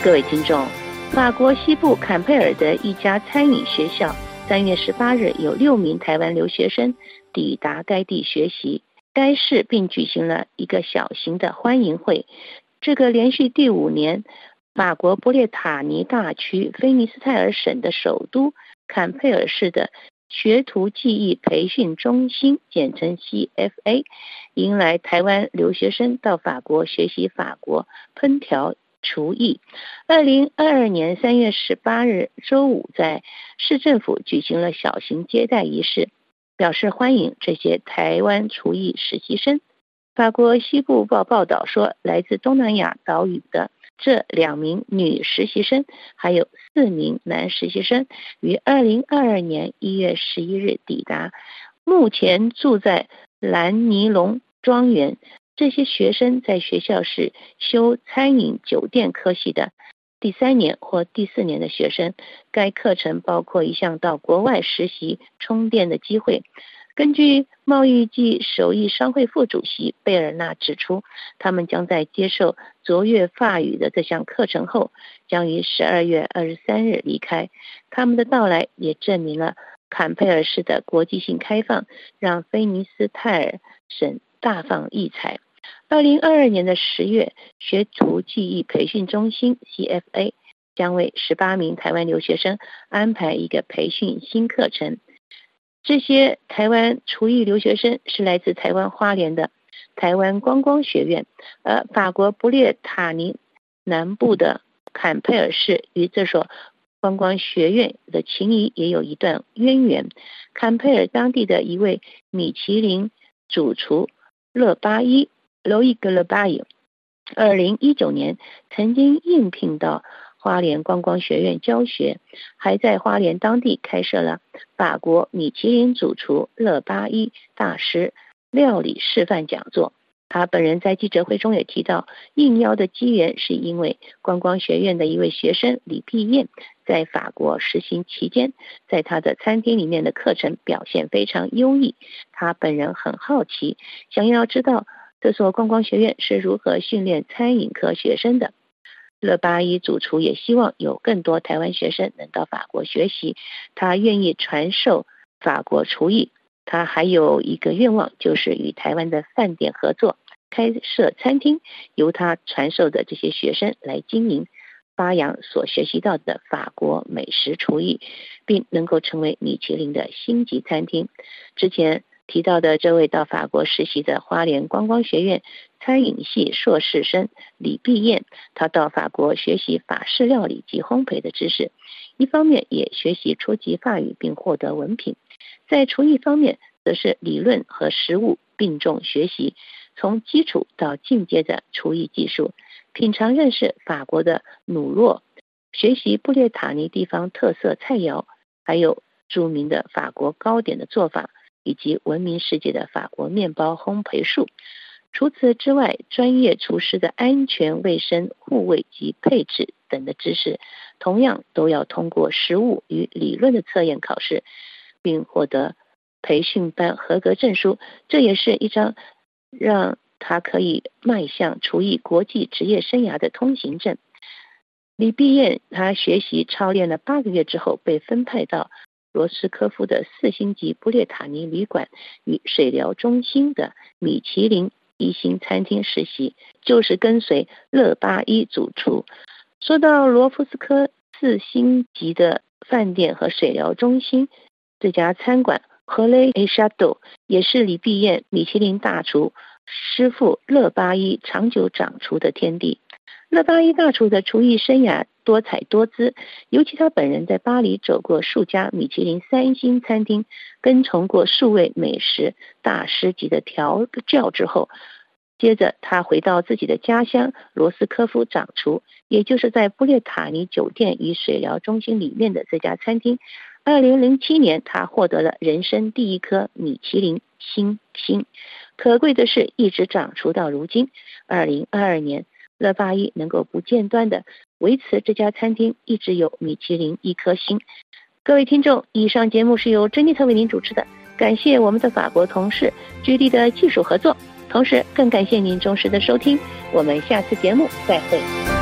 各位听众，法国西部坎佩尔的一家餐饮学校，三月十八日有六名台湾留学生抵达该地学习。该市并举行了一个小型的欢迎会。这个连续第五年，法国布列塔尼大区菲尼斯泰尔省的首都坎佩尔市的学徒技艺培训中心（简称 CFA） 迎来台湾留学生到法国学习法国烹调。厨艺。二零二二年三月十八日周五，在市政府举行了小型接待仪式，表示欢迎这些台湾厨艺实习生。法国西部报报道说，来自东南亚岛屿的这两名女实习生，还有四名男实习生，于二零二二年一月十一日抵达，目前住在兰尼龙庄园。这些学生在学校是修餐饮酒店科系的第三年或第四年的学生。该课程包括一项到国外实习充电的机会。根据贸易暨手艺商会副主席贝尔纳指出，他们将在接受卓越法语的这项课程后，将于十二月二十三日离开。他们的到来也证明了坎佩尔市的国际性开放，让菲尼斯泰尔省大放异彩。二零二二年的十月，学徒技艺培训中心 （CFA） 将为十八名台湾留学生安排一个培训新课程。这些台湾厨艺留学生是来自台湾花莲的台湾观光学院，而法国布列塔尼南部的坎佩尔市与这所观光学院的情谊也有一段渊源。坎佩尔当地的一位米其林主厨勒巴伊。罗伊格勒巴伊，二零一九年曾经应聘到花莲观光学院教学，还在花莲当地开设了法国米其林主厨勒巴伊大师料理示范讲座。他本人在记者会中也提到，应邀的机缘是因为观光学院的一位学生李碧燕在法国实习期间，在他的餐厅里面的课程表现非常优异，他本人很好奇，想要知道。这所观光学院是如何训练餐饮科学生的？勒巴伊主厨也希望有更多台湾学生能到法国学习，他愿意传授法国厨艺。他还有一个愿望，就是与台湾的饭店合作，开设餐厅，由他传授的这些学生来经营，发扬所学习到的法国美食厨艺，并能够成为米其林的星级餐厅。之前。提到的这位到法国实习的花莲观光学院餐饮系硕士生李碧燕，他到法国学习法式料理及烘焙的知识，一方面也学习初级法语并获得文凭。在厨艺方面，则是理论和实物并重学习，从基础到进阶的厨艺技术，品尝认识法国的努洛，学习布列塔尼地方特色菜肴，还有著名的法国糕点的做法。以及闻名世界的法国面包烘焙术。除此之外，专业厨师的安全卫生护卫及配置等的知识，同样都要通过实物与理论的测验考试，并获得培训班合格证书。这也是一张让他可以迈向厨艺国际职业生涯的通行证。李碧燕，他学习操练了八个月之后，被分派到。罗斯科夫的四星级布列塔尼旅馆与水疗中心的米其林一星餐厅实习，就是跟随勒巴伊主厨。说到罗夫斯科四星级的饭店和水疗中心，这家餐馆和雷埃沙多也是李碧燕米其林大厨师傅勒巴伊长久掌厨的天地。勒巴伊大厨的厨艺生涯多彩多姿，尤其他本人在巴黎走过数家米其林三星餐厅，跟从过数位美食大师级的调教之后，接着他回到自己的家乡罗斯科夫掌厨，也就是在布列塔尼酒店与水疗中心里面的这家餐厅。二零零七年，他获得了人生第一颗米其林星星。可贵的是，一直掌厨到如今。二零二二年。乐巴伊能够不间断的维持这家餐厅一直有米其林一颗星。各位听众，以上节目是由珍妮特为您主持的，感谢我们的法国同事居地的技术合作，同时更感谢您忠实的收听。我们下次节目再会。